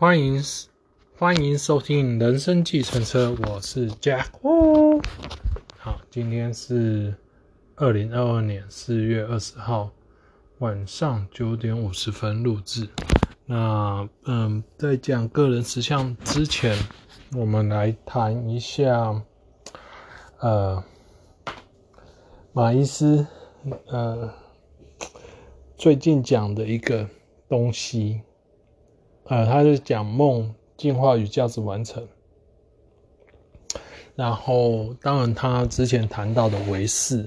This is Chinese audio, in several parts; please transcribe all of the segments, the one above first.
欢迎欢迎收听《人生计程车》，我是 Jack。哦，好，今天是二零二二年四月二十号晚上九点五十分录制。那嗯，在讲个人实相之前，我们来谈一下呃马伊斯呃最近讲的一个东西，呃，他是讲梦进化与价值完成。然后，当然他之前谈到的唯识，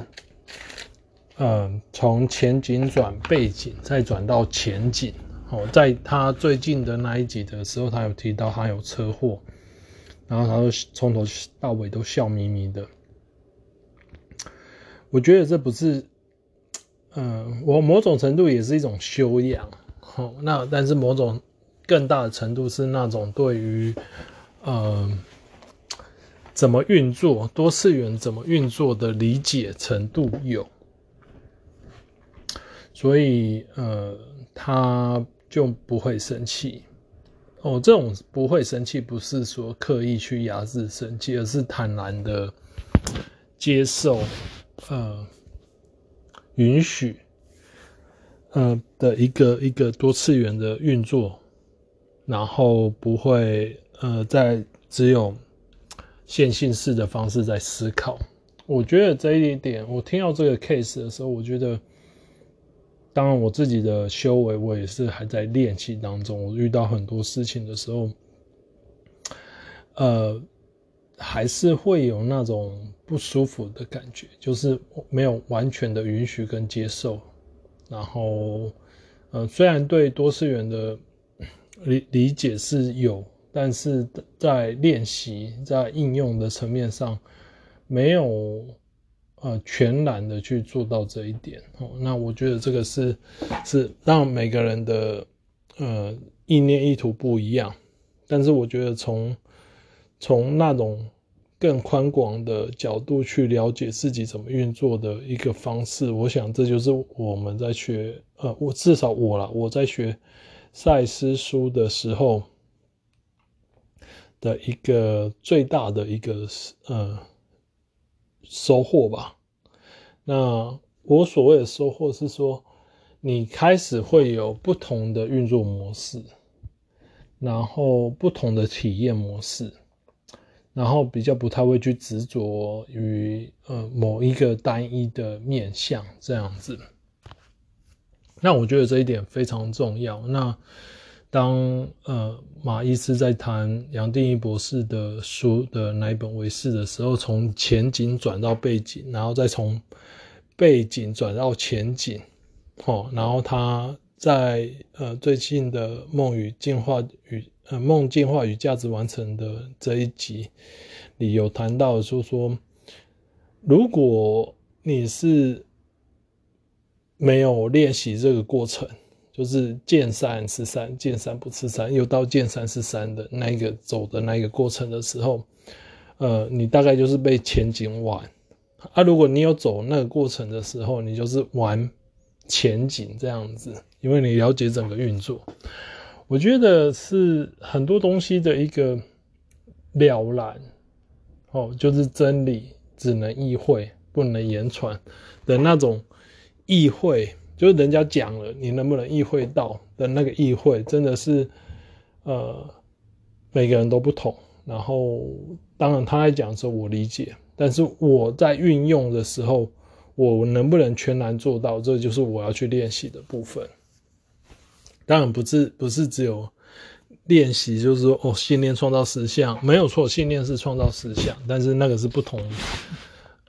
呃，从前景转背景，再转到前景。哦，在他最近的那一集的时候，他有提到他有车祸，然后他就从头到尾都笑眯眯的。我觉得这不是，嗯、我某种程度也是一种修养。好，那但是某种更大的程度是那种对于，呃，怎么运作多次元怎么运作的理解程度有，所以呃，他。就不会生气哦。这种不会生气，不是说刻意去压制生气，而是坦然的接受，呃，允许，呃的一个一个多次元的运作，然后不会呃在只有线性式的方式在思考。我觉得这一点，我听到这个 case 的时候，我觉得。当然，我自己的修为，我也是还在练习当中。我遇到很多事情的时候，呃，还是会有那种不舒服的感觉，就是没有完全的允许跟接受。然后，呃，虽然对多次元的理理解是有，但是在练习、在应用的层面上，没有。呃，全然的去做到这一点，那我觉得这个是是让每个人的呃意念意图不一样，但是我觉得从从那种更宽广的角度去了解自己怎么运作的一个方式，我想这就是我们在学呃，我至少我啦，我在学赛斯书的时候的一个最大的一个呃。收获吧。那我所谓的收获是说，你开始会有不同的运作模式，然后不同的体验模式，然后比较不太会去执着于呃某一个单一的面向这样子。那我觉得这一点非常重要。那。当呃马医师在谈杨定一博士的书的那一本唯识的时候，从前景转到背景，然后再从背景转到前景，哦，然后他在呃最近的梦与进化与呃梦进化与价值完成的这一集里有谈到说说，如果你是没有练习这个过程。就是见山是山，见山不是山，又到见山是山的那个走的那个过程的时候，呃，你大概就是被前景玩啊。如果你有走那个过程的时候，你就是玩前景这样子，因为你了解整个运作。我觉得是很多东西的一个了然哦，就是真理只能意会，不能言传的那种意会。就是人家讲了，你能不能意会到的那个意会，真的是，呃，每个人都不同。然后，当然他在讲的时候我理解，但是我在运用的时候，我能不能全然做到，这就是我要去练习的部分。当然不是不是只有练习，就是说哦，信念创造实相，没有错，信念是创造实相，但是那个是不同，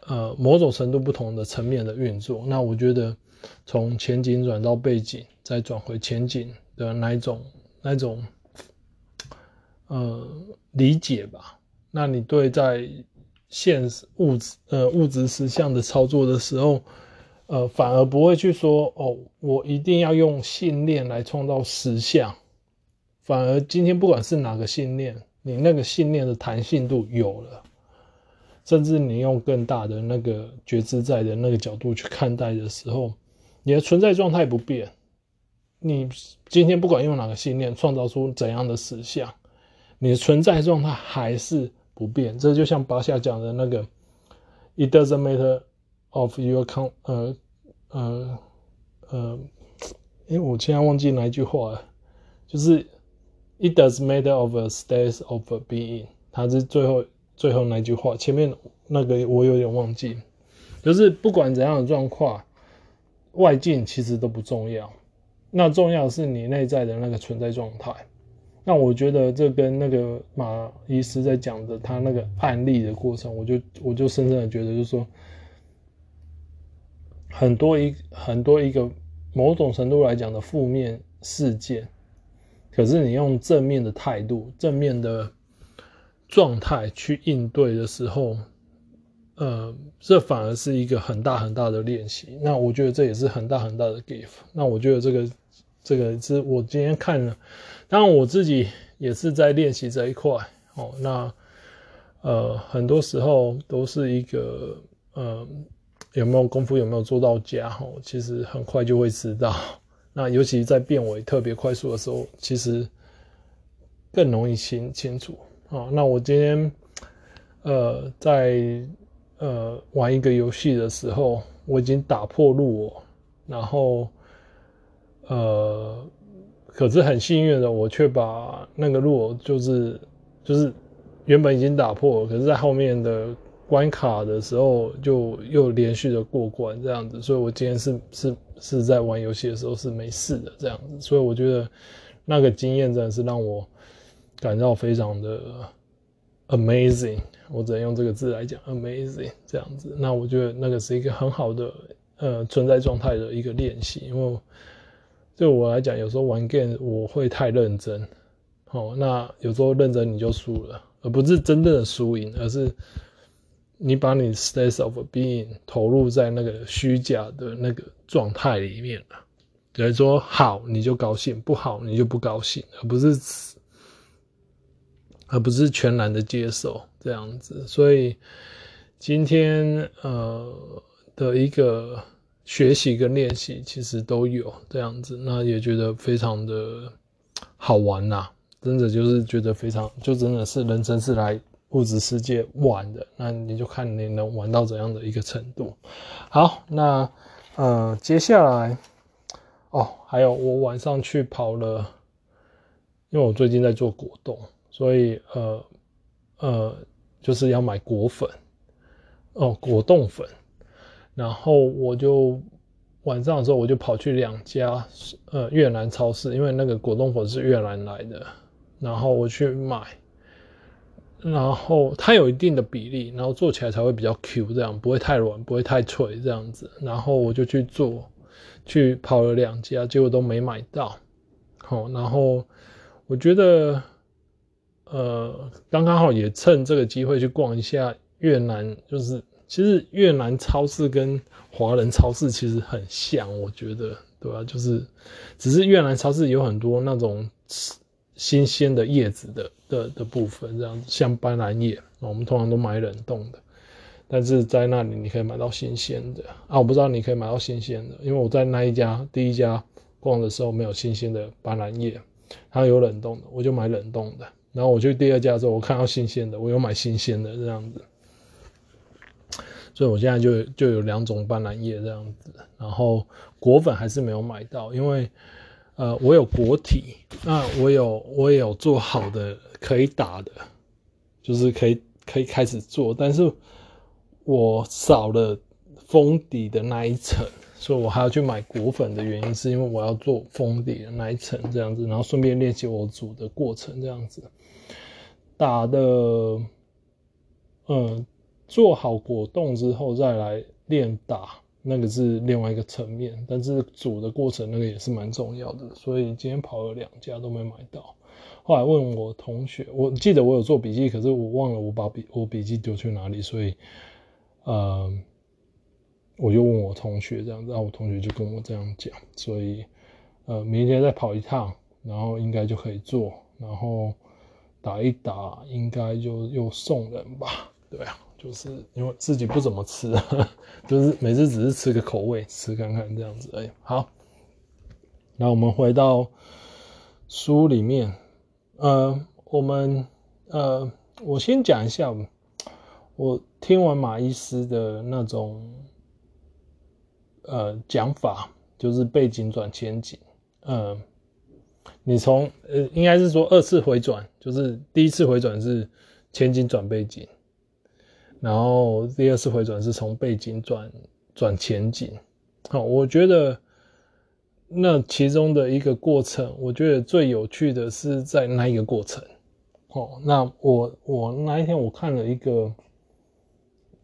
呃，某种程度不同的层面的运作。那我觉得。从前景转到背景，再转回前景的那一种、那一种，呃，理解吧。那你对在现实物质、呃物质实相的操作的时候，呃，反而不会去说哦，我一定要用信念来创造实相。反而今天不管是哪个信念，你那个信念的弹性度有了，甚至你用更大的那个觉知在的那个角度去看待的时候。你的存在状态不变，你今天不管用哪个信念创造出怎样的实相，你的存在状态还是不变。这就像巴夏讲的那个，It doesn't matter of your con 呃呃呃，因为我现在忘记哪一句话了，就是 It does matter of a state of being，它是最后最后那句话，前面那个我有点忘记，就是不管怎样的状况，外境其实都不重要。那重要是你内在的那个存在状态。那我觉得这跟那个马医师在讲的他那个案例的过程，我就我就深深的觉得，就是说，很多一很多一个某种程度来讲的负面事件，可是你用正面的态度、正面的状态去应对的时候，呃，这反而是一个很大很大的练习。那我觉得这也是很大很大的 gift。那我觉得这个。这个是我今天看了，当然我自己也是在练习这一块哦。那呃，很多时候都是一个呃，有没有功夫，有没有做到家哦，其实很快就会知道。那尤其在变为特别快速的时候，其实更容易清清楚哦。那我今天呃，在呃玩一个游戏的时候，我已经打破路我，然后。呃，可是很幸运的，我却把那个路就是就是原本已经打破，可是在后面的关卡的时候就又连续的过关这样子，所以我今天是是是在玩游戏的时候是没事的这样子，所以我觉得那个经验真的是让我感到非常的 amazing，我只能用这个字来讲 amazing 这样子。那我觉得那个是一个很好的呃存在状态的一个练习，因为。对我来讲，有时候玩 game 我会太认真，哦，那有时候认真你就输了，而不是真正的输赢，而是你把你 state of being 投入在那个虚假的那个状态里面了。比如说好你就高兴，不好你就不高兴，而不是而不是全然的接受这样子。所以今天呃的一个。学习跟练习其实都有这样子，那也觉得非常的好玩呐，真的就是觉得非常，就真的是人生是来物质世界玩的，那你就看你能玩到怎样的一个程度。好，那呃接下来哦，还有我晚上去跑了，因为我最近在做果冻，所以呃呃就是要买果粉哦，果冻粉。然后我就晚上的时候，我就跑去两家呃越南超市，因为那个果冻粉是越南来的，然后我去买，然后它有一定的比例，然后做起来才会比较 Q，这样不会太软，不会太脆这样子。然后我就去做，去跑了两家，结果都没买到。好，然后我觉得呃刚刚好也趁这个机会去逛一下越南，就是。其实越南超市跟华人超市其实很像，我觉得，对吧？就是，只是越南超市有很多那种新鲜的叶子的的的部分，这样，像斑兰叶，我们通常都买冷冻的，但是在那里你可以买到新鲜的啊！我不知道你可以买到新鲜的，因为我在那一家第一家逛的时候没有新鲜的斑兰叶，它有冷冻的，我就买冷冻的。然后我去第二家的时候，我看到新鲜的，我又买新鲜的这样子。所以我现在就就有两种斑斓叶这样子，然后果粉还是没有买到，因为呃我有果体，那我有我也有做好的可以打的，就是可以可以开始做，但是我少了封底的那一层，所以我还要去买果粉的原因是因为我要做封底的那一层这样子，然后顺便练习我煮的过程这样子，打的嗯。做好果冻之后再来练打，那个是另外一个层面。但是煮的过程那个也是蛮重要的，所以今天跑了两家都没买到。后来问我同学，我记得我有做笔记，可是我忘了我把笔我笔记丢去哪里，所以呃，我就问我同学这样子，然后我同学就跟我这样讲，所以呃，明天再跑一趟，然后应该就可以做，然后打一打，应该就又送人吧？对啊。就是因为自己不怎么吃，就是每次只是吃个口味，吃看看这样子而已。好，那我们回到书里面，呃，我们呃，我先讲一下，我听完马伊斯的那种呃讲法，就是背景转前景，呃，你从呃应该是说二次回转，就是第一次回转是前景转背景。然后第二次回转是从背景转转前景，好，我觉得那其中的一个过程，我觉得最有趣的是在那一个过程。哦，那我我那一天我看了一个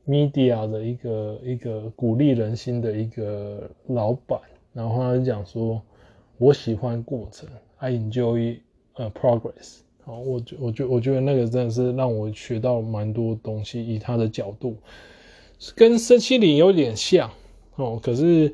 media 的一个一个鼓励人心的一个老板，然后他就讲说，我喜欢过程，I enjoy progress。好，我觉我觉我觉得那个真的是让我学到蛮多东西，以他的角度，跟身心灵有点像哦。可是，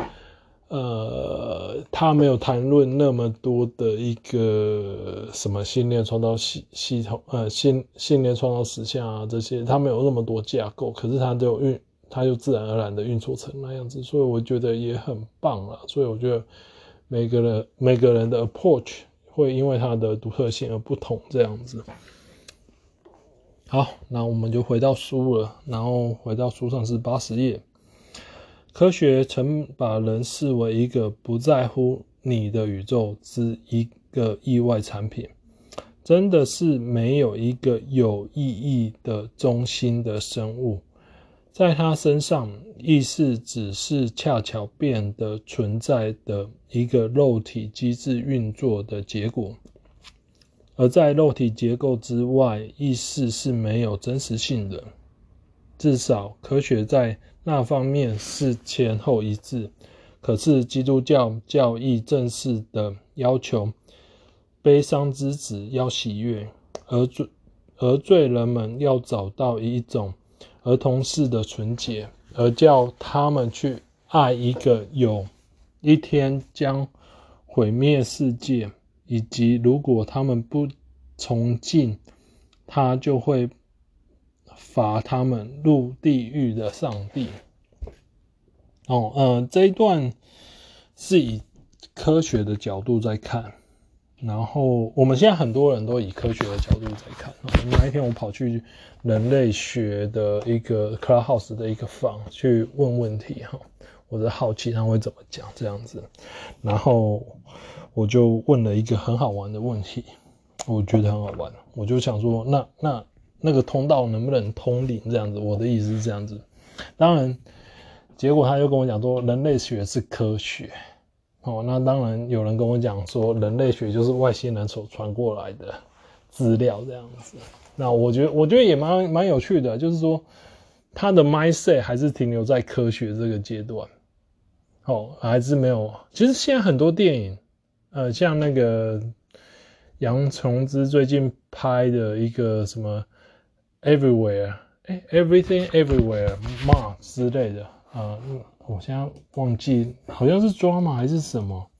呃，他没有谈论那么多的一个什么信念创造系系统，呃，信信念创造实相啊这些，他没有那么多架构，可是他就运，他就自然而然的运作成那样子，所以我觉得也很棒啊。所以我觉得每个人每个人的 approach。会因为它的独特性而不同，这样子。好，那我们就回到书了，然后回到书上是八十页。科学曾把人视为一个不在乎你的宇宙之一个意外产品，真的是没有一个有意义的中心的生物。在他身上，意识只是恰巧变得存在的一个肉体机制运作的结果，而在肉体结构之外，意识是没有真实性的。至少科学在那方面是前后一致。可是基督教教义正式的要求，悲伤之子要喜悦，而罪而罪人们要找到一种。儿童式的纯洁，而叫他们去爱一个有一天将毁灭世界，以及如果他们不崇敬他，就会罚他们入地狱的上帝。哦，呃，这一段是以科学的角度在看。然后我们现在很多人都以科学的角度在看。那一天我跑去人类学的一个 Clubhouse 的一个房去问问题哈，我的好奇他会怎么讲这样子。然后我就问了一个很好玩的问题，我觉得很好玩。我就想说，那那那个通道能不能通灵这样子？我的意思是这样子。当然，结果他就跟我讲说，人类学是科学。哦，那当然有人跟我讲说，人类学就是外星人所传过来的资料这样子。那我觉得，我觉得也蛮蛮有趣的，就是说他的 mindset 还是停留在科学这个阶段，哦，还是没有。其实现在很多电影，呃，像那个杨琼之最近拍的一个什么 Everywhere，哎，Everything Everywhere Ma 之类的，呃。我现在忘记，好像是装嘛还是什么？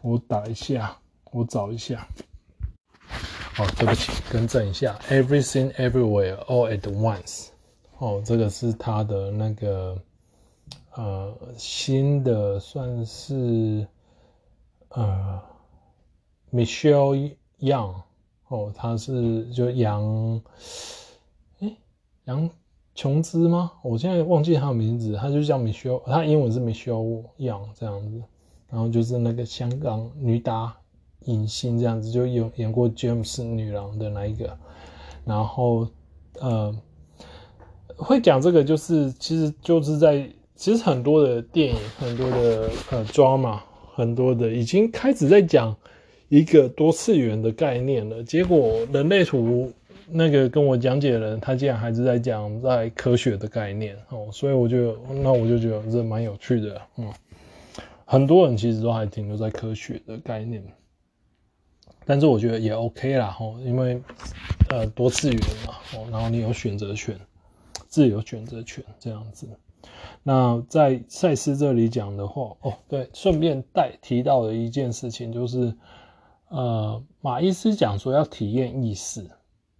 我打一下，我找一下。哦，对不起，更正一下，Everything Everywhere All at Once。哦，这个是他的那个呃新的，算是呃 Michelle Young。哦，他是就杨，哎杨。琼枝吗？我现在忘记他的名字，他就叫 Michelle，他英文是 Michelle Young 这样子，然后就是那个香港女打影星这样子，就有演过 James 女郎的那一个，然后呃，会讲这个就是其实就是在其实很多的电影，很多的呃 drama，很多的已经开始在讲一个多次元的概念了，结果人类图。那个跟我讲解的人，他竟然还是在讲在科学的概念哦，所以我就那我就觉得这蛮有趣的，嗯，很多人其实都还停留在科学的概念，但是我觉得也 OK 啦，吼，因为呃多次元嘛，哦，然后你有选择权，自由选择权这样子。那在赛斯这里讲的话，哦，对，顺便带提到的一件事情就是，呃，马伊斯讲说要体验意识。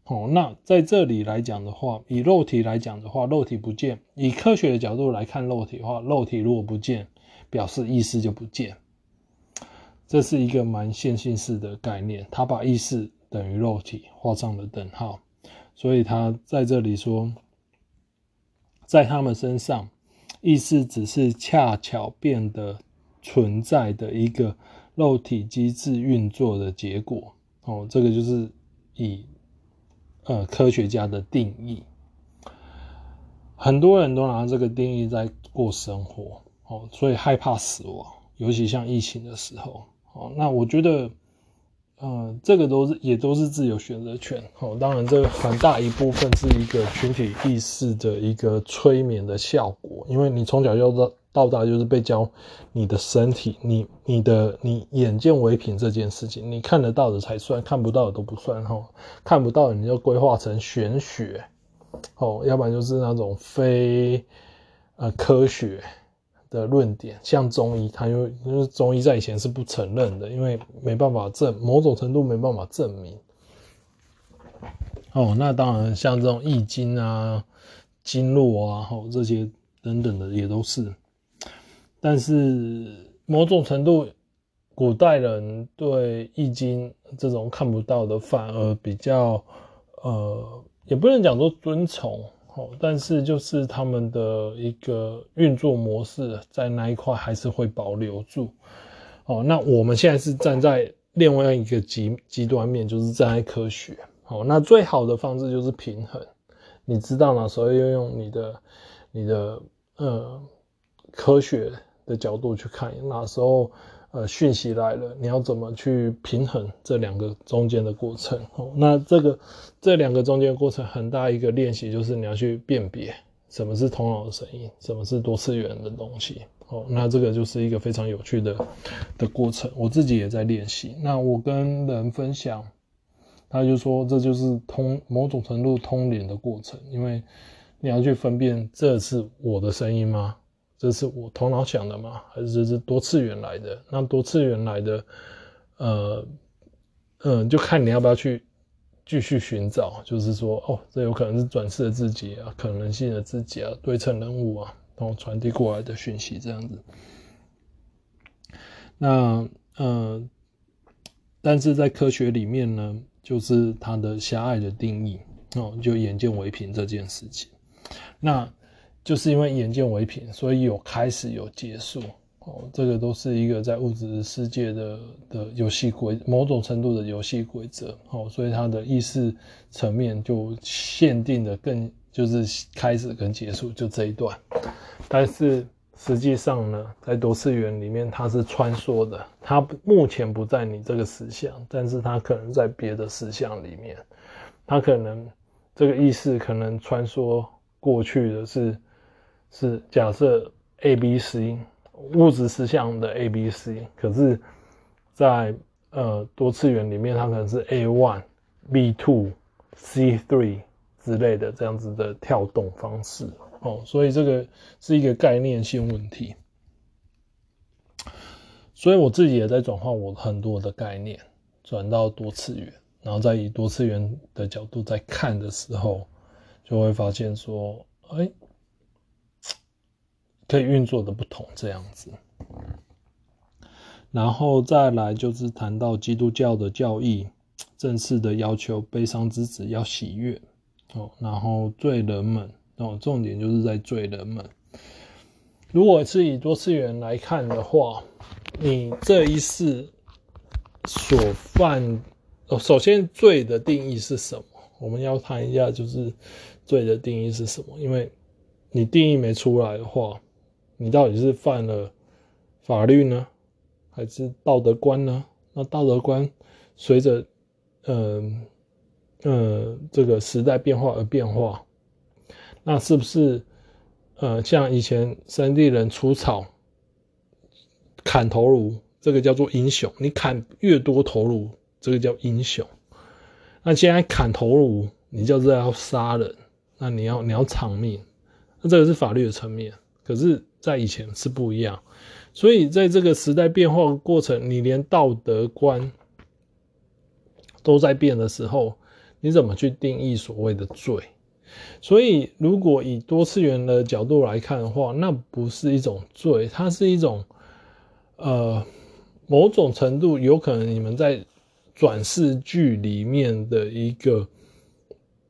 哦，那在这里来讲的话，以肉体来讲的话，肉体不见；以科学的角度来看肉体的话，肉体如果不见，表示意识就不见。这是一个蛮线性式的概念，他把意识等于肉体画上了等号，所以他在这里说，在他们身上，意识只是恰巧变得存在的一个肉体机制运作的结果。哦，这个就是以呃科学家的定义，很多人都拿这个定义在过生活。哦，所以害怕死亡，尤其像疫情的时候。哦，那我觉得，呃，这个都是也都是自由选择权。哦，当然，这个很大一部分是一个群体意识的一个催眠的效果，因为你从小就到到大就是被教你的身体，你你的你眼见为凭这件事情，你看得到的才算，看不到的都不算。哈，看不到你就规划成玄学，哦，要不然就是那种非呃科学。的论点，像中医，他因为因为中医在以前是不承认的，因为没办法证，某种程度没办法证明。哦，那当然像这种易经啊、经络啊，哦这些等等的也都是。但是某种程度，古代人对易经这种看不到的，反而比较呃，也不能讲说尊哦。但是就是他们的一个运作模式，在那一块还是会保留住。哦，那我们现在是站在另外一个极极端面，就是站在科学。哦，那最好的方式就是平衡。你知道哪时候要用你的、你的呃科学的角度去看，哪时候。呃，讯息来了，你要怎么去平衡这两个中间的过程？哦，那这个这两个中间过程很大一个练习，就是你要去辨别什么是头脑的声音，什么是多次元的东西。哦，那这个就是一个非常有趣的的过程。我自己也在练习。那我跟人分享，他就说这就是通某种程度通灵的过程，因为你要去分辨这是我的声音吗？这是我头脑想的吗？还是这是多次元来的？那多次元来的，呃，嗯、就看你要不要去继续寻找。就是说，哦，这有可能是转世的自己啊，可能性的自己啊，对称人物啊，然后传递过来的讯息这样子。那，呃，但是在科学里面呢，就是它的狭隘的定义哦，就眼见为凭这件事情。那。就是因为眼见为凭，所以有开始有结束。哦，这个都是一个在物质世界的的游戏规，某种程度的游戏规则。哦，所以它的意识层面就限定的更就是开始跟结束就这一段，但是实际上呢，在多次元里面它是穿梭的，它目前不在你这个实相，但是它可能在别的实相里面，它可能这个意识可能穿梭过去的是。是假设 A、B、C 物质实相的 A、B、C，可是在呃多次元里面，它可能是 A one、B two、C three 之类的这样子的跳动方式哦，所以这个是一个概念性问题。所以我自己也在转换我很多的概念，转到多次元，然后再以多次元的角度在看的时候，就会发现说，哎、可以运作的不同这样子，然后再来就是谈到基督教的教义，正式的要求悲伤之子要喜悦哦，然后罪人们哦，重点就是在罪人们。如果是以多次元来看的话，你这一世所犯哦，首先罪的定义是什么？我们要谈一下，就是罪的定义是什么？因为你定义没出来的话。你到底是犯了法律呢，还是道德观呢？那道德观随着，嗯、嗯、这个时代变化而变化，那是不是，呃，像以前山地人除草砍头颅，这个叫做英雄，你砍越多头颅，这个叫英雄。那现在砍头颅，你就是要杀人，那你要你要偿命，那这个是法律的层面，可是。在以前是不一样，所以在这个时代变化的过程，你连道德观都在变的时候，你怎么去定义所谓的罪？所以，如果以多次元的角度来看的话，那不是一种罪，它是一种呃某种程度有可能你们在转世剧里面的一个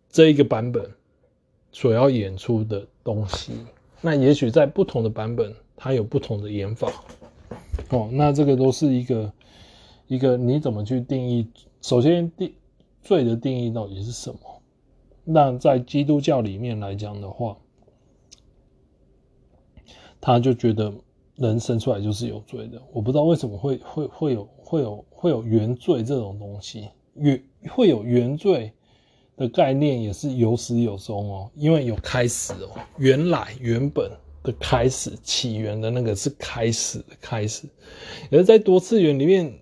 这一个版本所要演出的东西，那也许在不同的版本它有不同的演法。哦，那这个都是一个一个你怎么去定义？首先定罪的定义到底是什么？那在基督教里面来讲的话，他就觉得人生出来就是有罪的。我不知道为什么会会会有会有会有原罪这种东西，原会有原罪的概念也是有始有终哦，因为有开始哦，原来原本的开始起源的那个是开始的开始，而在多次元里面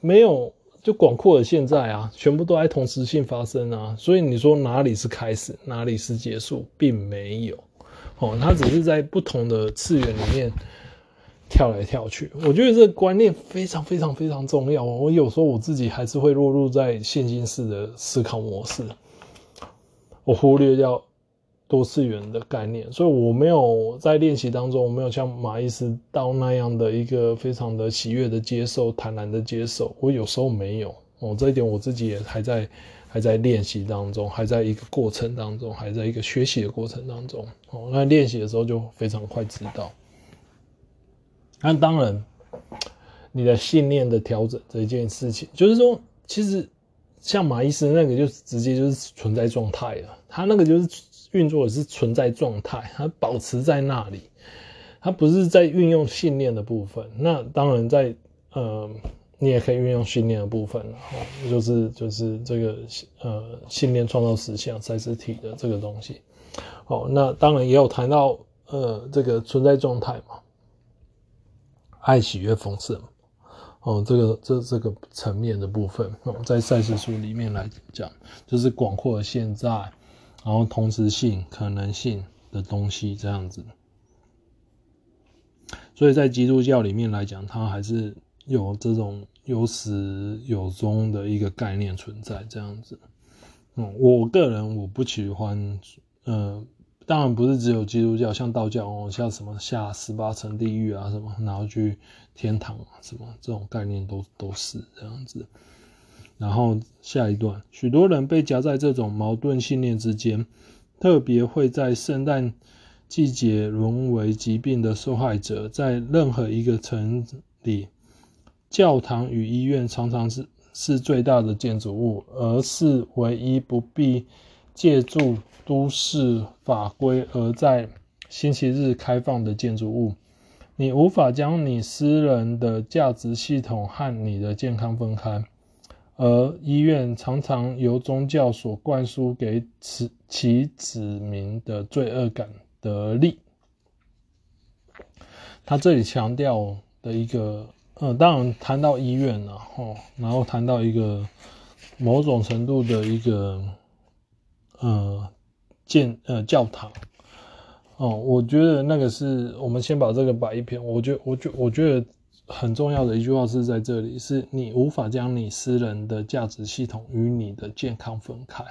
没有。就广阔的现在啊，全部都在同时性发生啊，所以你说哪里是开始，哪里是结束，并没有，哦，它只是在不同的次元里面跳来跳去。我觉得这个观念非常非常非常重要。我有时候我自己还是会落入在线性式的思考模式，我忽略掉。多次元的概念，所以我没有在练习当中，我没有像马伊斯道那样的一个非常的喜悦的接受、坦然的接受。我有时候没有哦，这一点我自己也还在还在练习当中，还在一个过程当中，还在一个学习的过程当中哦。那练习的时候就非常快知道。那当然，你的信念的调整这一件事情，就是说，其实像马医生那个，就直接就是存在状态了，他那个就是。运作的是存在状态，它保持在那里，它不是在运用信念的部分。那当然在呃，你也可以运用信念的部分，然后，就是就是这个呃信念创造实相赛斯体的这个东西。哦，那当然也有谈到呃这个存在状态嘛，爱、喜悦、丰盛，哦，这个这这个层面的部分，在赛斯书里面来讲，就是广阔的现在。然后同时性、可能性的东西这样子，所以在基督教里面来讲，它还是有这种有始有终的一个概念存在这样子。嗯，我个人我不喜欢，呃，当然不是只有基督教，像道教哦，像什么下十八层地狱啊什么，然后去天堂啊什么这种概念都都是这样子。然后下一段，许多人被夹在这种矛盾信念之间，特别会在圣诞季节沦为疾病的受害者。在任何一个城里，教堂与医院常常是是最大的建筑物，而是唯一不必借助都市法规而在星期日开放的建筑物。你无法将你私人的价值系统和你的健康分开。而医院常常由宗教所灌输给其其子民的罪恶感得利。他这里强调的一个，呃，当然谈到医院了，吼，然后谈到一个某种程度的一个，呃，建呃教堂，哦，我觉得那个是我们先把这个摆一边，我觉我觉我觉得。很重要的一句话是在这里，是你无法将你私人的价值系统与你的健康分开。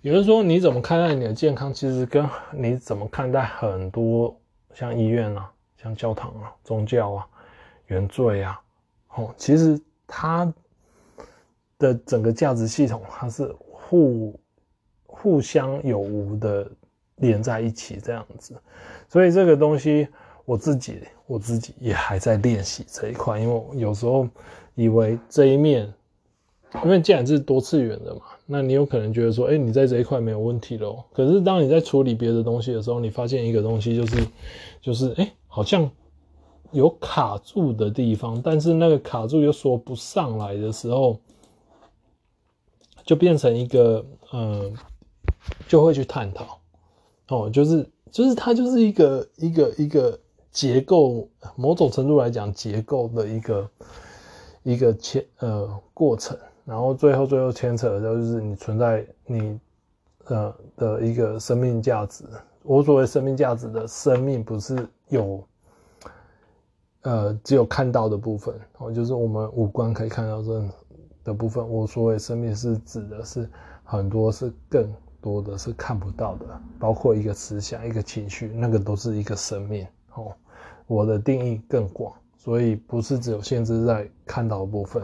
也就是说，你怎么看待你的健康，其实跟你怎么看待很多像医院啊、像教堂啊、宗教啊、原罪啊，哦，其实它的整个价值系统，它是互互相有无的连在一起这样子。所以这个东西。我自己，我自己也还在练习这一块，因为有时候以为这一面，因为既然是多次元的嘛，那你有可能觉得说，哎，你在这一块没有问题喽。可是当你在处理别的东西的时候，你发现一个东西就是，就是哎，好像有卡住的地方，但是那个卡住又说不上来的时候，就变成一个，呃，就会去探讨，哦，就是就是它就是一个一个一个。结构某种程度来讲，结构的一个一个牵呃过程，然后最后最后牵扯的就是你存在你呃的一个生命价值。我所谓生命价值的生命，不是有呃只有看到的部分哦，就是我们五官可以看到这的部分。我所谓生命是指的是很多是更多的是看不到的，包括一个思想、一个情绪，那个都是一个生命哦。我的定义更广，所以不是只有限制在看到的部分。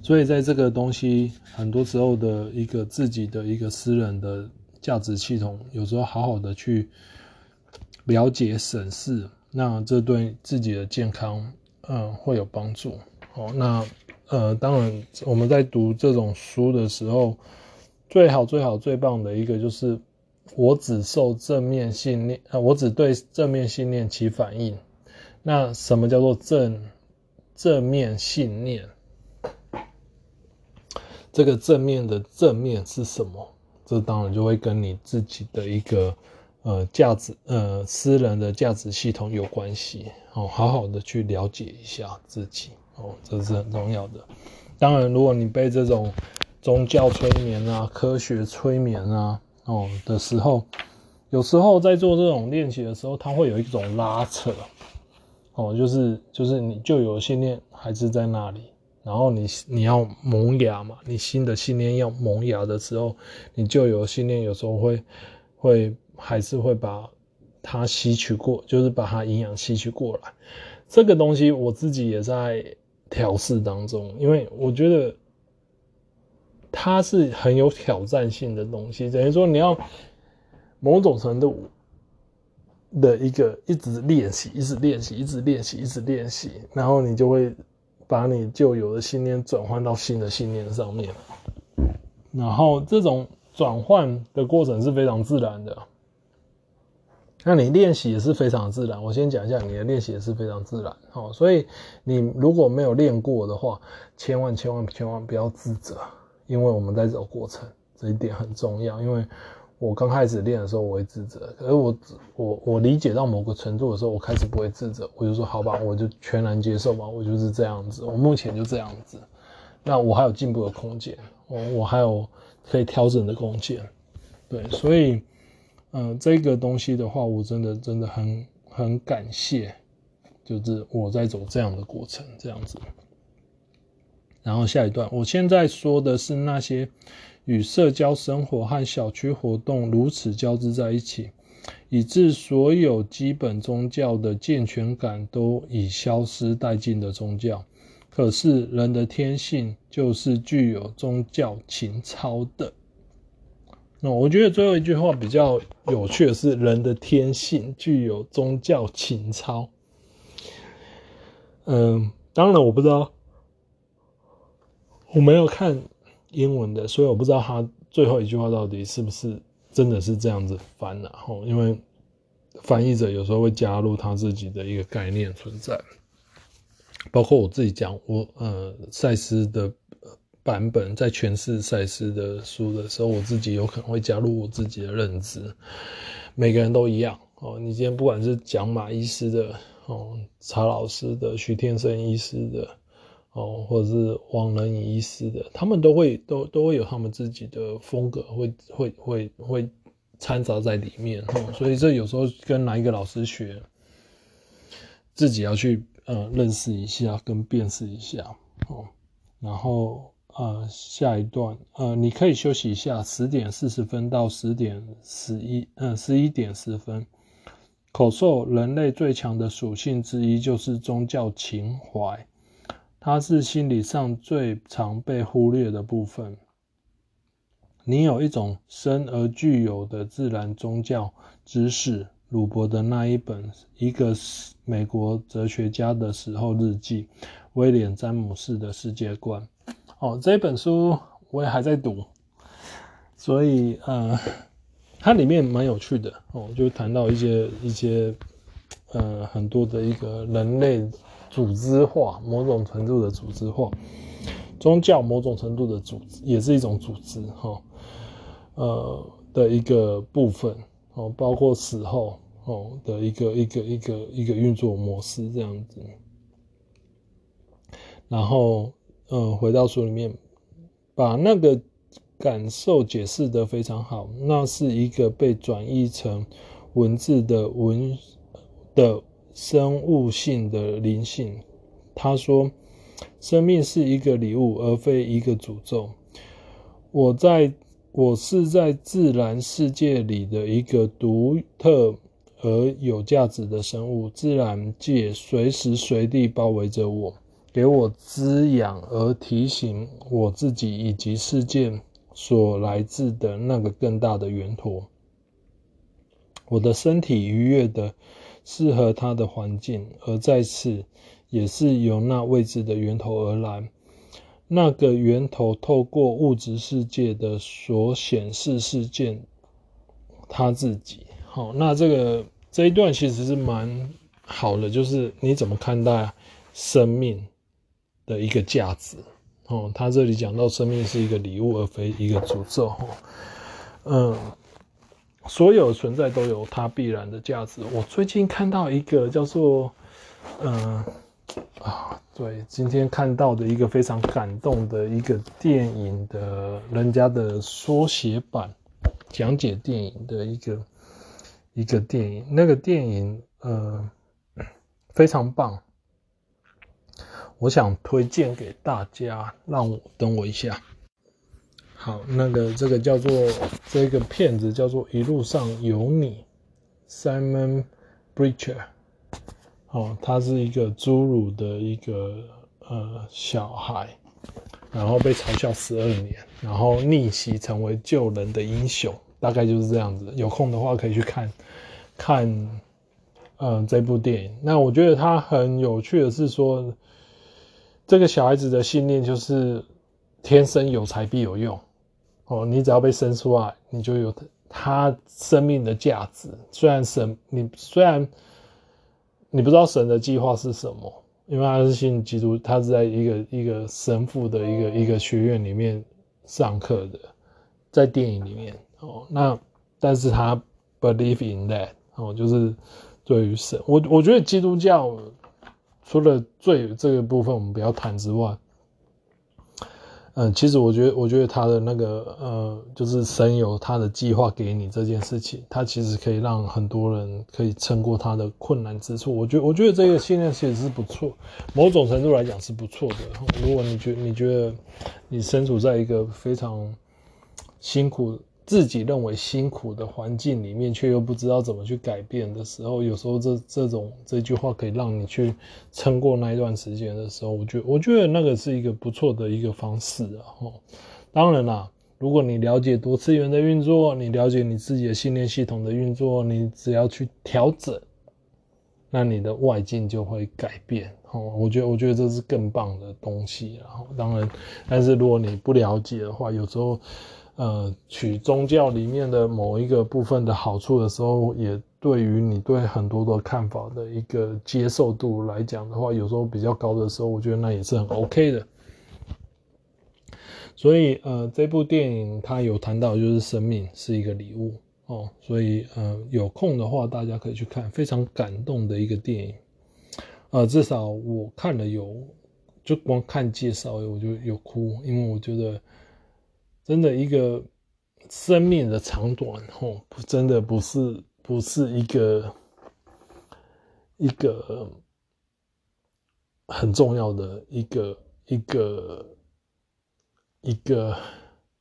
所以在这个东西很多时候的一个自己的一个私人的价值系统，有时候好好的去了解审视，那这对自己的健康，嗯，会有帮助。哦，那呃，当然我们在读这种书的时候，最好最好最棒的一个就是，我只受正面信念，呃，我只对正面信念起反应。那什么叫做正正面信念？这个正面的正面是什么？这当然就会跟你自己的一个呃价值呃私人的价值系统有关系哦。好好的去了解一下自己哦，这是很重要的。当然，如果你被这种宗教催眠啊、科学催眠啊哦的时候，有时候在做这种练习的时候，它会有一种拉扯哦，就是就是你旧有信念还是在那里。然后你你要萌芽嘛，你新的信念要萌芽的时候，你就有信念，有时候会会还是会把它吸取过，就是把它营养吸取过来。这个东西我自己也在调试当中，因为我觉得它是很有挑战性的东西，等于说你要某种程度的一个一直练习，一直练习，一直练习，一直练习，然后你就会。把你旧有的信念转换到新的信念上面，然后这种转换的过程是非常自然的。那你练习也是非常自然。我先讲一下，你的练习也是非常自然。哦，所以你如果没有练过的话，千万千万千万不要自责，因为我们在走过程，这一点很重要，因为。我刚开始练的时候，我会自责。可是我我我理解到某个程度的时候，我开始不会自责，我就说好吧，我就全然接受吧，我就是这样子，我目前就这样子。那我还有进步的空间，我我还有可以调整的空间。对，所以，嗯、这个东西的话，我真的真的很很感谢，就是我在走这样的过程，这样子。然后下一段，我现在说的是那些。与社交生活和小区活动如此交织在一起，以致所有基本宗教的健全感都已消失殆尽的宗教。可是人的天性就是具有宗教情操的。那我觉得最后一句话比较有趣的是，人的天性具有宗教情操。嗯，当然我不知道，我没有看。英文的，所以我不知道他最后一句话到底是不是真的是这样子翻的吼，因为翻译者有时候会加入他自己的一个概念存在，包括我自己讲我呃赛斯的版本在诠释赛斯的书的时候，我自己有可能会加入我自己的认知，每个人都一样哦，你今天不管是讲马医师的哦，查老师的，徐天生医师的。哦，或者是王仁仪医师的，他们都会都都会有他们自己的风格，会会会会掺杂在里面。哦，所以这有时候跟哪一个老师学，自己要去呃认识一下，跟辨识一下。哦，然后呃下一段呃你可以休息一下，十点四十分到十点十一嗯十一点十分。口授人类最强的属性之一就是宗教情怀。它是心理上最常被忽略的部分。你有一种生而具有的自然宗教知识。鲁伯的那一本《一个美国哲学家的死后日记》，威廉·詹姆士的世界观。哦，这本书我也还在读，所以呃，它里面蛮有趣的哦，就谈到一些一些呃很多的一个人类。组织化，某种程度的组织化，宗教某种程度的组织也是一种组织哈，呃的一个部分哦，包括死后哦的一个一个一个一个运作模式这样子。然后，嗯，回到书里面，把那个感受解释得非常好，那是一个被转译成文字的文的。生物性的灵性，他说：“生命是一个礼物，而非一个诅咒。我在，我是在自然世界里的一个独特而有价值的生物，自然界随时随地包围着我，给我滋养，而提醒我自己以及世界所来自的那个更大的源头。我的身体愉悦的适合它的环境，而在此也是由那未知的源头而来。那个源头透过物质世界的所显示事件，他自己。好，那这个这一段其实是蛮好的，就是你怎么看待生命的一个价值？哦，他这里讲到生命是一个礼物，而非一个诅咒。嗯，所有存在都有它必然的价值。我最近看到一个叫做，嗯啊，对，今天看到的一个非常感动的一个电影的人家的缩写版讲解电影的一个。一个电影，那个电影呃非常棒，我想推荐给大家。让我等我一下。好，那个这个叫做这个片子叫做《一路上有你》，Simon Beecher。哦，他是一个侏儒的一个呃小孩，然后被嘲笑十二年，然后逆袭成为救人的英雄。大概就是这样子，有空的话可以去看，看，嗯、这部电影。那我觉得它很有趣的是说，这个小孩子的信念就是天生有才必有用哦，你只要被生出来，你就有他生命的价值。虽然神，你虽然你不知道神的计划是什么，因为他是信基督，他是在一个一个神父的一个一个学院里面上课的，在电影里面。哦，那但是他 believe in that 哦，就是对于神，我我觉得基督教除了罪这个部分我们不要谈之外，嗯，其实我觉得我觉得他的那个呃，就是神有他的计划给你这件事情，他其实可以让很多人可以撑过他的困难之处。我觉得我觉得这个信念其实是不错，某种程度来讲是不错的。如果你觉你觉得你身处在一个非常辛苦。自己认为辛苦的环境里面，却又不知道怎么去改变的时候，有时候这这种这句话可以让你去撑过那一段时间的时候，我觉得我觉得那个是一个不错的一个方式啊。吼，当然啦，如果你了解多次元的运作，你了解你自己的信念系统的运作，你只要去调整，那你的外境就会改变。哦，我觉得我觉得这是更棒的东西。然后，当然，但是如果你不了解的话，有时候。呃，取宗教里面的某一个部分的好处的时候，也对于你对很多的看法的一个接受度来讲的话，有时候比较高的时候，我觉得那也是很 OK 的。所以，呃，这部电影它有谈到，就是生命是一个礼物哦，所以，呃，有空的话大家可以去看，非常感动的一个电影。呃，至少我看了有，就光看介绍我就有哭，因为我觉得。真的一个生命的长短，吼，真的不是不是一个一个很重要的一个一个一个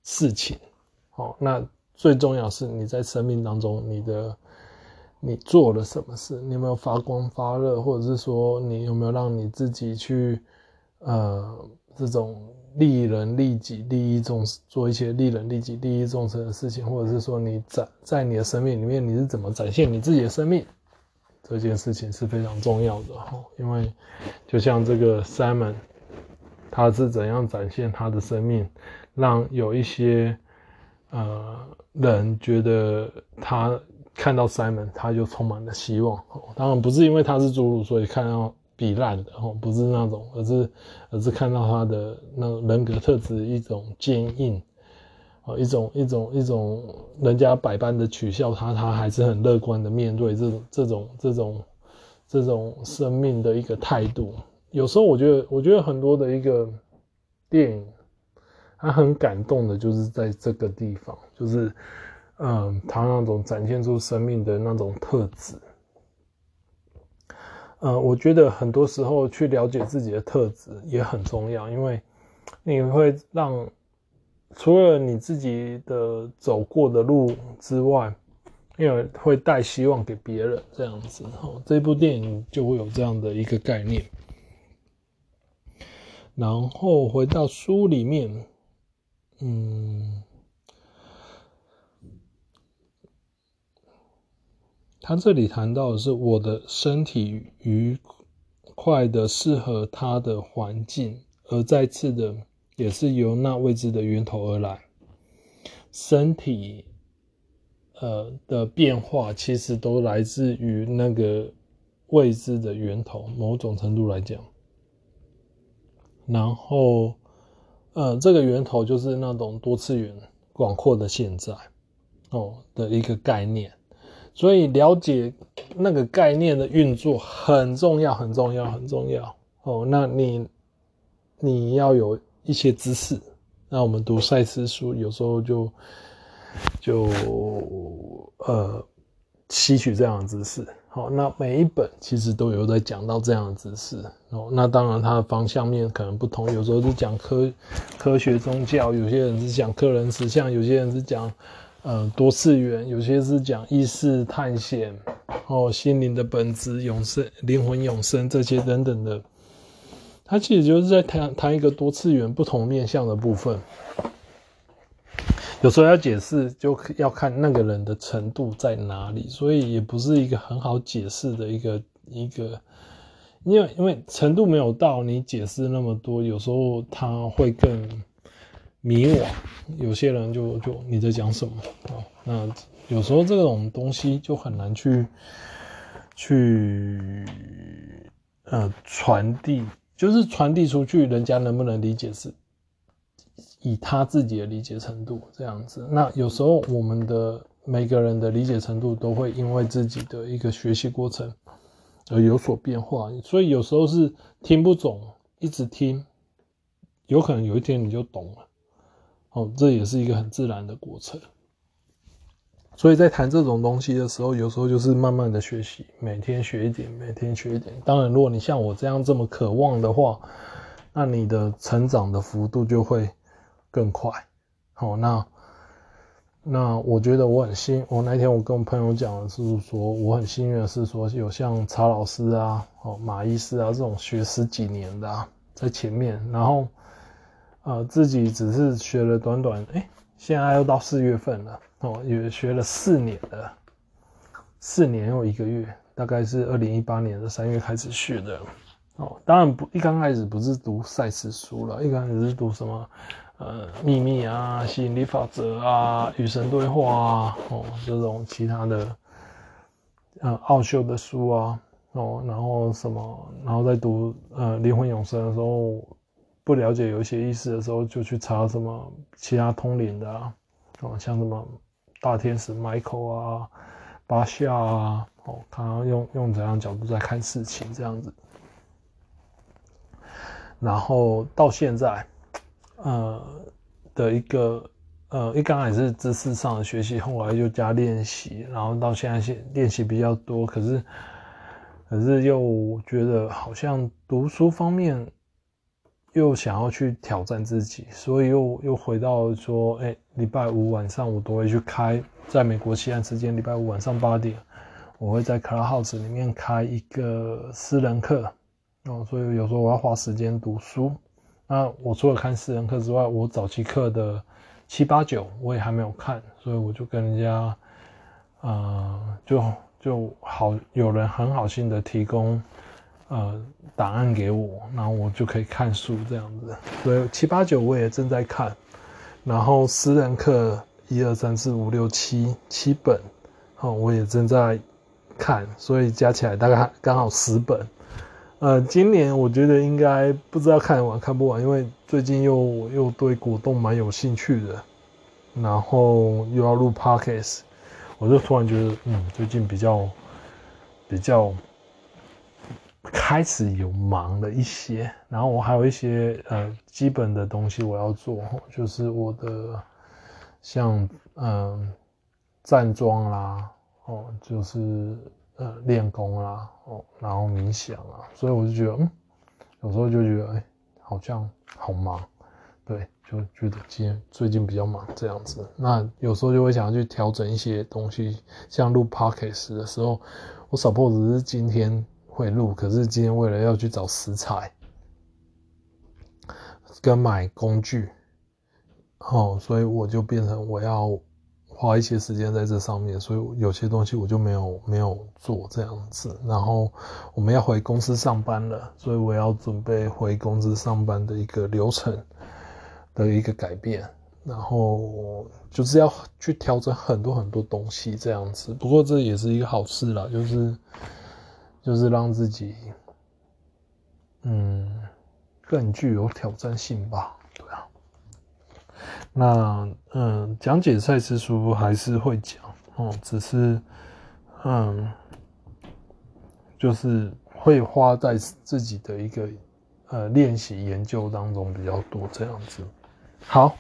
事情，好，那最重要是你在生命当中，你的你做了什么事，你有没有发光发热，或者是说你有没有让你自己去呃这种。利人利己、利益众生，做一些利人利己、利益众生的事情，或者是说你在在你的生命里面，你是怎么展现你自己的生命？这件事情是非常重要的哈，因为就像这个 Simon，他是怎样展现他的生命，让有一些呃人觉得他看到 Simon，他就充满了希望。当然不是因为他是侏儒，所以看到。比烂的哦，不是那种，而是而是看到他的那种人格特质一种坚硬，哦，一种一种一种人家百般的取笑他，他还是很乐观的面对这种这种这种这种生命的一个态度。有时候我觉得，我觉得很多的一个电影，他很感动的，就是在这个地方，就是嗯，他那种展现出生命的那种特质。呃，我觉得很多时候去了解自己的特质也很重要，因为你会让除了你自己的走过的路之外，因为会带希望给别人这样子。哦，这部电影就会有这样的一个概念。然后回到书里面，嗯，他这里谈到的是我的身体愉快的适合他的环境，而再次的也是由那未知的源头而来。身体，呃的变化其实都来自于那个未知的源头，某种程度来讲。然后，呃，这个源头就是那种多次元、广阔的现在，哦的一个概念。所以了解那个概念的运作很重要，很重要，很重要。哦，那你你要有一些知识。那我们读赛斯书，有时候就就呃吸取这样的知识。好，那每一本其实都有在讲到这样的知识哦。那当然，它的方向面可能不同，有时候是讲科科学宗教，有些人是讲个人实相，有些人是讲呃多次元，有些是讲意识探险哦，心灵的本质、永生、灵魂永生这些等等的。它其实就是在谈谈一个多次元不同面向的部分。有时候要解释，就要看那个人的程度在哪里，所以也不是一个很好解释的一个一个，因为因为程度没有到，你解释那么多，有时候他会更迷惘。有些人就就你在讲什么啊？那有时候这种东西就很难去去呃传递，就是传递出去，人家能不能理解是？以他自己的理解程度这样子，那有时候我们的每个人的理解程度都会因为自己的一个学习过程而有所变化，所以有时候是听不懂，一直听，有可能有一天你就懂了，哦，这也是一个很自然的过程。所以在谈这种东西的时候，有时候就是慢慢的学习，每天学一点，每天学一点。当然，如果你像我这样这么渴望的话，那你的成长的幅度就会。更快，好，那那我觉得我很幸，我那天我跟我朋友讲的是说，我很幸运的是说有像曹老师啊，哦马医师啊这种学十几年的啊在前面，然后呃自己只是学了短短，哎、现在又到四月份了，哦也学了四年了，四年又一个月，大概是二零一八年的三月开始学的，哦，当然不一刚开始不是读赛斯书了，一刚开始是读什么？呃，秘密啊，吸引力法则啊，与神对话啊，哦，这种其他的，呃，奥修的书啊，哦，然后什么，然后在读呃灵魂永生的时候，不了解有一些意思的时候，就去查什么其他通灵的啊，哦，像什么大天使 Michael 啊，巴夏啊，哦，他用用怎样角度在看事情这样子，然后到现在。呃的一个呃，一刚开始是知识上的学习，后来又加练习，然后到现在练练习比较多，可是可是又觉得好像读书方面又想要去挑战自己，所以又又回到说，哎、欸，礼拜五晚上我都会去开，在美国西岸时间礼拜五晚上八点，我会在 Clubhouse 里面开一个私人课，哦，所以有时候我要花时间读书。那我除了看私人课之外，我早期课的七八九我也还没有看，所以我就跟人家，呃，就就好有人很好心的提供呃档案给我，然后我就可以看书这样子。所以七八九我也正在看，然后私人课一二三四五六七七本，哦，我也正在看，所以加起来大概刚好十本。呃，今年我觉得应该不知道看完看不完，因为最近又又对果冻蛮有兴趣的，然后又要录 podcast，我就突然觉得，嗯，最近比较比较开始有忙了一些，然后我还有一些呃基本的东西我要做，就是我的像嗯站桩啦，哦，就是。呃，练功啦，哦，然后冥想啊，所以我就觉得，嗯，有时候就觉得，哎、好像好忙，对，就觉得今天最近比较忙这样子。那有时候就会想要去调整一些东西，像录 podcast 的时候，我 suppose 是今天会录，可是今天为了要去找食材跟买工具，哦，所以我就变成我要。花一些时间在这上面，所以有些东西我就没有没有做这样子。然后我们要回公司上班了，所以我要准备回公司上班的一个流程的一个改变。然后就是要去调整很多很多东西这样子。不过这也是一个好事啦，就是就是让自己嗯更具有挑战性吧。对啊那嗯，讲解赛事书还是会讲哦，只是嗯，就是会花在自己的一个呃练习研究当中比较多这样子。好，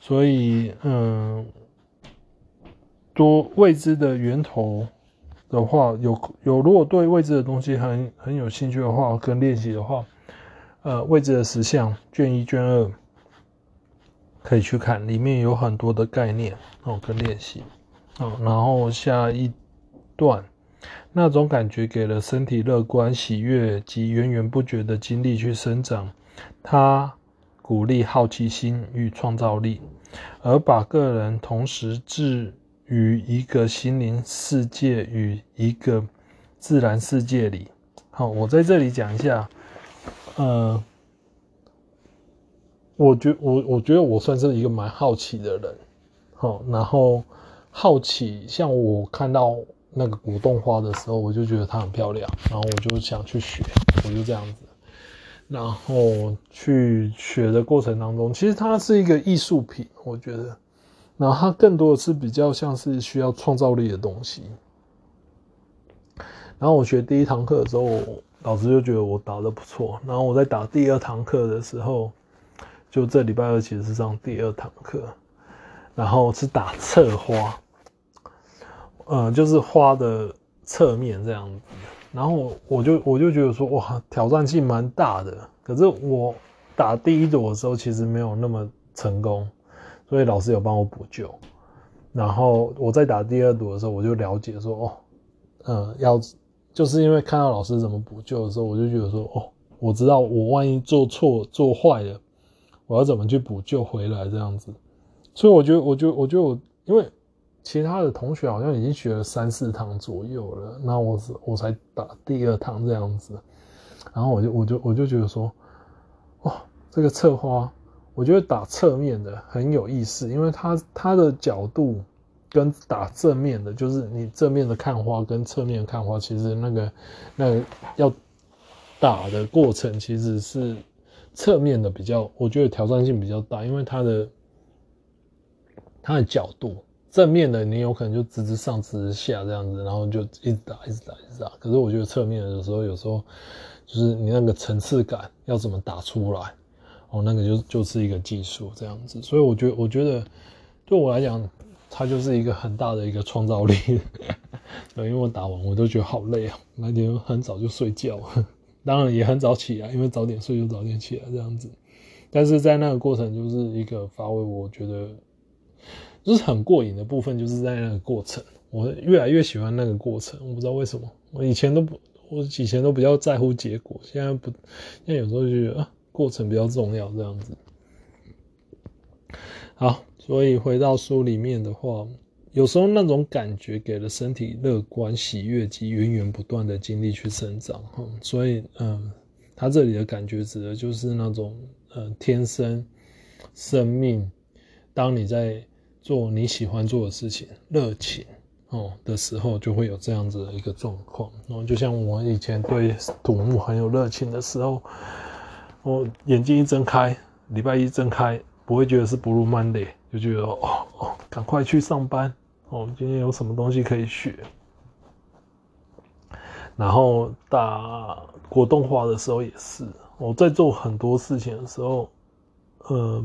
所以嗯，多未知的源头的话，有有如果对未知的东西很很有兴趣的话，跟练习的话，呃，未知的实相卷一卷二。可以去看，里面有很多的概念哦，跟练习哦。然后下一段，那种感觉给了身体乐观、喜悦及源源不绝的精力去生长。它鼓励好奇心与创造力，而把个人同时置于一个心灵世界与一个自然世界里。好，我在这里讲一下，呃。我觉我我觉得我算是一个蛮好奇的人，好，然后好奇，像我看到那个果冻花的时候，我就觉得它很漂亮，然后我就想去学，我就这样子，然后去学的过程当中，其实它是一个艺术品，我觉得，然后它更多的是比较像是需要创造力的东西。然后我学第一堂课的时候，老师就觉得我打得不错，然后我在打第二堂课的时候。就这礼拜二其实是上第二堂课，然后是打侧花，呃，就是花的侧面这样子。然后我就我就觉得说，哇，挑战性蛮大的。可是我打第一朵的时候，其实没有那么成功，所以老师有帮我补救。然后我在打第二朵的时候，我就了解说，哦，嗯，要就是因为看到老师怎么补救的时候，我就觉得说，哦，我知道我万一做错做坏了。我要怎么去补救回来这样子？所以我觉得，我觉得，我就因为其他的同学好像已经学了三四堂左右了，那我是我才打第二堂这样子，然后我就我就我就觉得说，哇，这个策划，我觉得打侧面的很有意思，因为它它的角度跟打正面的，就是你正面的看花跟侧面看花，其实那个那个要打的过程其实是。侧面的比较，我觉得挑战性比较大，因为它的它的角度，正面的你有可能就直直上直直下这样子，然后就一直打一直打一直打。可是我觉得侧面的有时候有时候就是你那个层次感要怎么打出来，哦，那个就就是一个技术这样子。所以我觉得我觉得对我来讲，它就是一个很大的一个创造力。因为我打完我都觉得好累啊，那天很早就睡觉。当然也很早起来，因为早点睡就早点起来这样子。但是在那个过程就是一个发挥，我觉得就是很过瘾的部分，就是在那个过程，我越来越喜欢那个过程。我不知道为什么，我以前都不，我以前都比较在乎结果，现在不，现在有时候就觉得，过程比较重要这样子。好，所以回到书里面的话。有时候那种感觉给了身体乐观、喜悦及源源不断的精力去生长，所以，嗯，他这里的感觉指的就是那种，呃，天生生命。当你在做你喜欢做的事情、热情哦的时候，就会有这样子的一个状况。然后，就像我以前对土木很有热情的时候，我眼睛一睁开，礼拜一睁开，不会觉得是 Blue Monday，就觉得哦哦，赶快去上班。哦，今天有什么东西可以学？然后打果冻花的时候也是，我在做很多事情的时候，呃，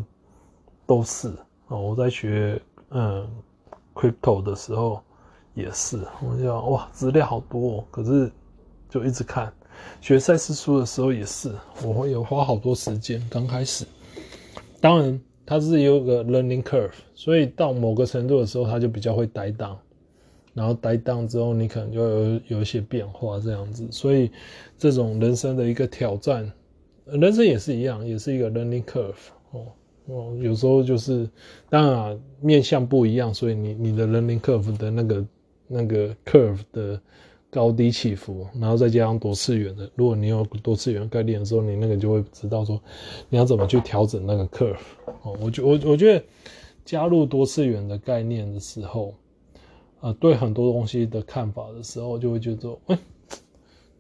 都是哦。我在学嗯 crypto 的时候也是，我就想哇，资料好多哦，可是就一直看。学赛事书的时候也是，我会有花好多时间。刚开始，当然它是有个 learning curve，所以到某个程度的时候，它就比较会 die down，然后 die down 之后，你可能就有有一些变化这样子。所以这种人生的一个挑战，人生也是一样，也是一个 learning curve 哦哦，有时候就是当然，面向不一样，所以你你的 learning curve 的那个那个 curve 的。高低起伏，然后再加上多次元的。如果你有多次元概念的时候，你那个就会知道说你要怎么去调整那个 curve 哦。我觉我我觉得加入多次元的概念的时候，呃，对很多东西的看法的时候，就会觉得说，哎，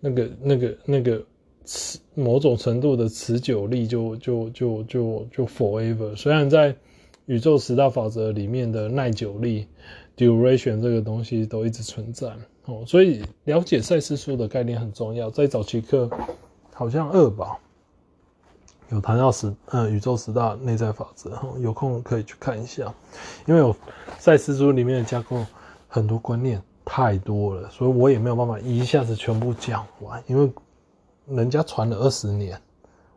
那个那个那个持某种程度的持久力就就就就就 forever。虽然在宇宙十大法则里面的耐久力 duration 这个东西都一直存在。哦，所以了解赛斯书的概念很重要。在早期课，好像二吧，有谈到十呃宇宙十大内在法则，有空可以去看一下。因为有赛斯书里面的架构很多观念太多了，所以我也没有办法一下子全部讲完。因为人家传了二十年，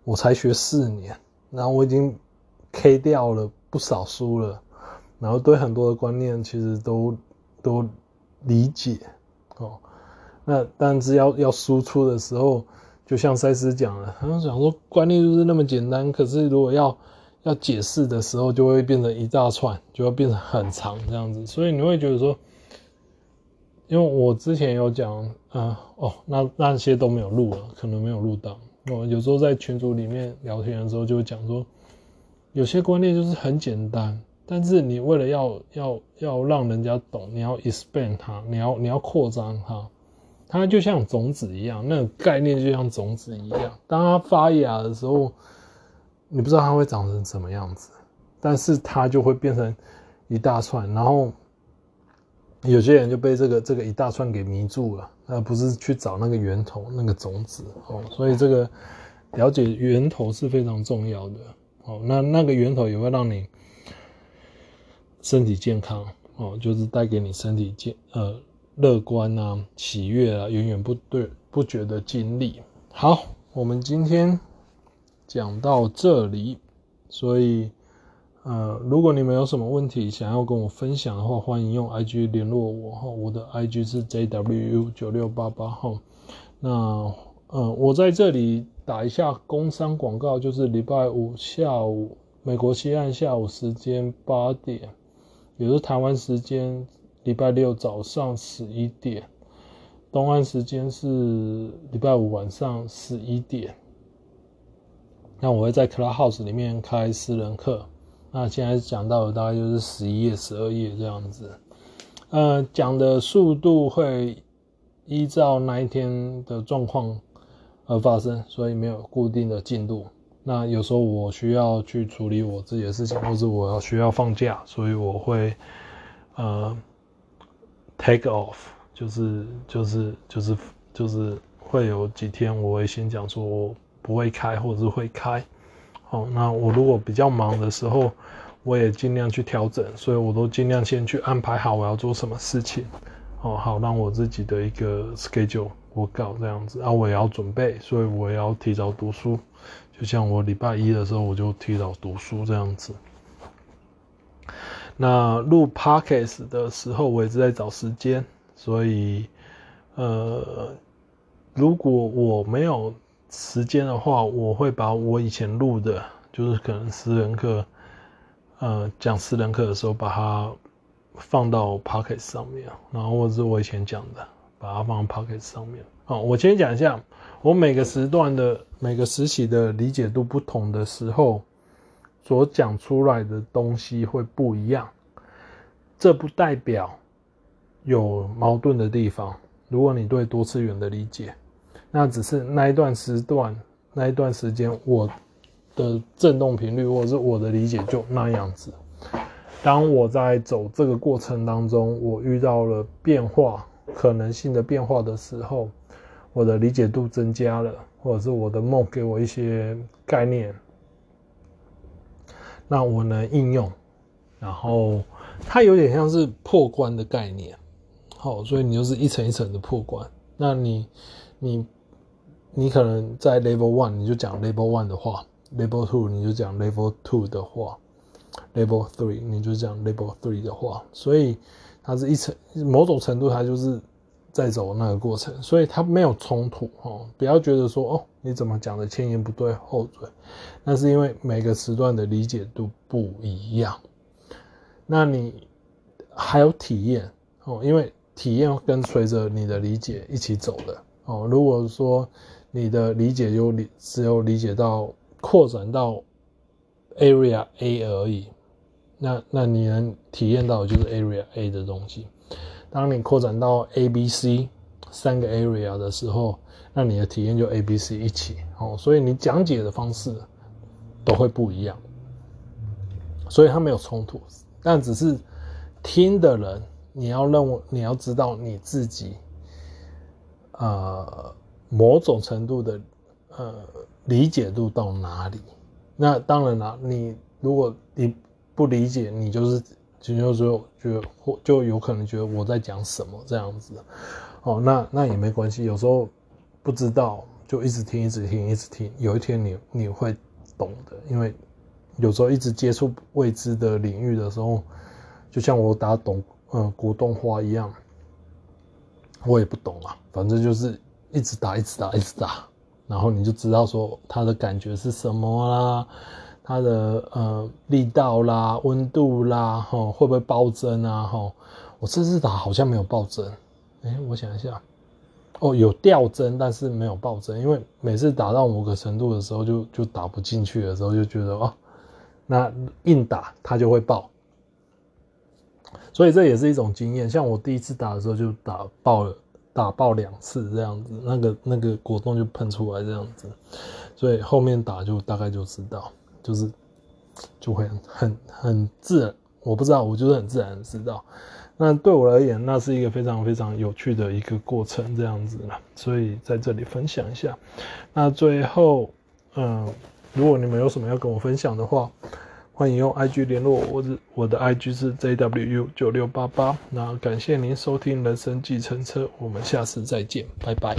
我才学四年，然后我已经 K 掉了不少书了，然后对很多的观念其实都都理解。哦，那但是要要输出的时候，就像赛斯讲了，他们讲说观念就是那么简单，可是如果要要解释的时候，就会变成一大串，就会变成很长这样子。所以你会觉得说，因为我之前有讲，啊，哦，那那些都没有录了，可能没有录到。我有时候在群组里面聊天的时候，就会讲说，有些观念就是很简单。但是你为了要要要让人家懂，你要 expand 它，你要你要扩张它，它就像种子一样，那个概念就像种子一样。当它发芽的时候，你不知道它会长成什么样子，但是它就会变成一大串。然后有些人就被这个这个一大串给迷住了，而不是去找那个源头那个种子哦。所以这个了解源头是非常重要的哦。那那个源头也会让你。身体健康哦，就是带给你身体健呃乐观啊、喜悦啊、源源不对不绝的经历。好，我们今天讲到这里，所以呃，如果你们有什么问题想要跟我分享的话，欢迎用 IG 联络我哈，我的 IG 是 JWU 九六八八号。那呃，我在这里打一下工商广告，就是礼拜五下午美国西岸下午时间八点。也就是台湾时间礼拜六早上十一点，东岸时间是礼拜五晚上十一点。那我会在 Clubhouse 里面开私人课。那现在讲到的大概就是十一页、十二页这样子。呃，讲的速度会依照那一天的状况而发生，所以没有固定的进度。那有时候我需要去处理我自己的事情，或者我要需要放假，所以我会呃 take off，就是就是就是就是会有几天我会先讲说我不会开，或者是会开。好，那我如果比较忙的时候，我也尽量去调整，所以我都尽量先去安排好我要做什么事情，哦，好让我自己的一个 schedule 我搞这样子，啊，我也要准备，所以我也要提早读书。就像我礼拜一的时候，我就提早读书这样子。那录 podcast 的时候，我也是在找时间，所以呃，如果我没有时间的话，我会把我以前录的，就是可能私人课，呃，讲私人课的时候，把它放到 podcast 上面，然后或者是我以前讲的，把它放到 podcast 上面。好，我先讲一下。我每个时段的每个时期的理解度不同的时候，所讲出来的东西会不一样。这不代表有矛盾的地方。如果你对多次元的理解，那只是那一段时段那一段时间我的振动频率或者是我的理解就那样子。当我在走这个过程当中，我遇到了变化可能性的变化的时候。我的理解度增加了，或者是我的梦给我一些概念，那我能应用，然后它有点像是破关的概念，好，所以你就是一层一层的破关。那你你你可能在 level one 你就讲 level one 的话，level two 你就讲 level two 的话，level three，你就讲 level three 的话，所以它是一层某种程度，它就是在走那个过程，所以它没有冲突哦。不要觉得说哦，你怎么讲的前言不对后嘴，那是因为每个时段的理解度不一样。那你还有体验哦，因为体验跟随着你的理解一起走的哦。如果说你的理解有理只有理解到扩展到 area A 而已。那那你能体验到的就是 area A 的东西。当你扩展到 A、B、C 三个 area 的时候，那你的体验就 A、B、C 一起哦。所以你讲解的方式都会不一样。所以它没有冲突，但只是听的人，你要认为你要知道你自己，呃，某种程度的呃理解度到哪里。那当然了，你如果你。不理解你就是，就就就觉得或就有可能觉得我在讲什么这样子，哦，那那也没关系。有时候不知道就一直听，一直听，一直听。有一天你你会懂的，因为有时候一直接触未知的领域的时候，就像我打懂呃国动画一样，我也不懂啊，反正就是一直打，一直打，一直打，然后你就知道说它的感觉是什么啦。它的呃力道啦、温度啦，吼会不会爆针啊？吼，我这次打好像没有爆针，哎，我想一下，哦，有掉针，但是没有爆针，因为每次打到某个程度的时候就，就打不进去的时候，就觉得哦，那硬打它就会爆，所以这也是一种经验。像我第一次打的时候就打爆了，打爆两次这样子，那个那个果冻就喷出来这样子，所以后面打就大概就知道。就是就会很很自然，我不知道，我就是很自然知道。那对我而言，那是一个非常非常有趣的一个过程，这样子了。所以在这里分享一下。那最后，嗯，如果你们有什么要跟我分享的话，欢迎用 IG 联络我，我的我的 IG 是 JWU 九六八八。那感谢您收听人生计程车，我们下次再见，拜拜。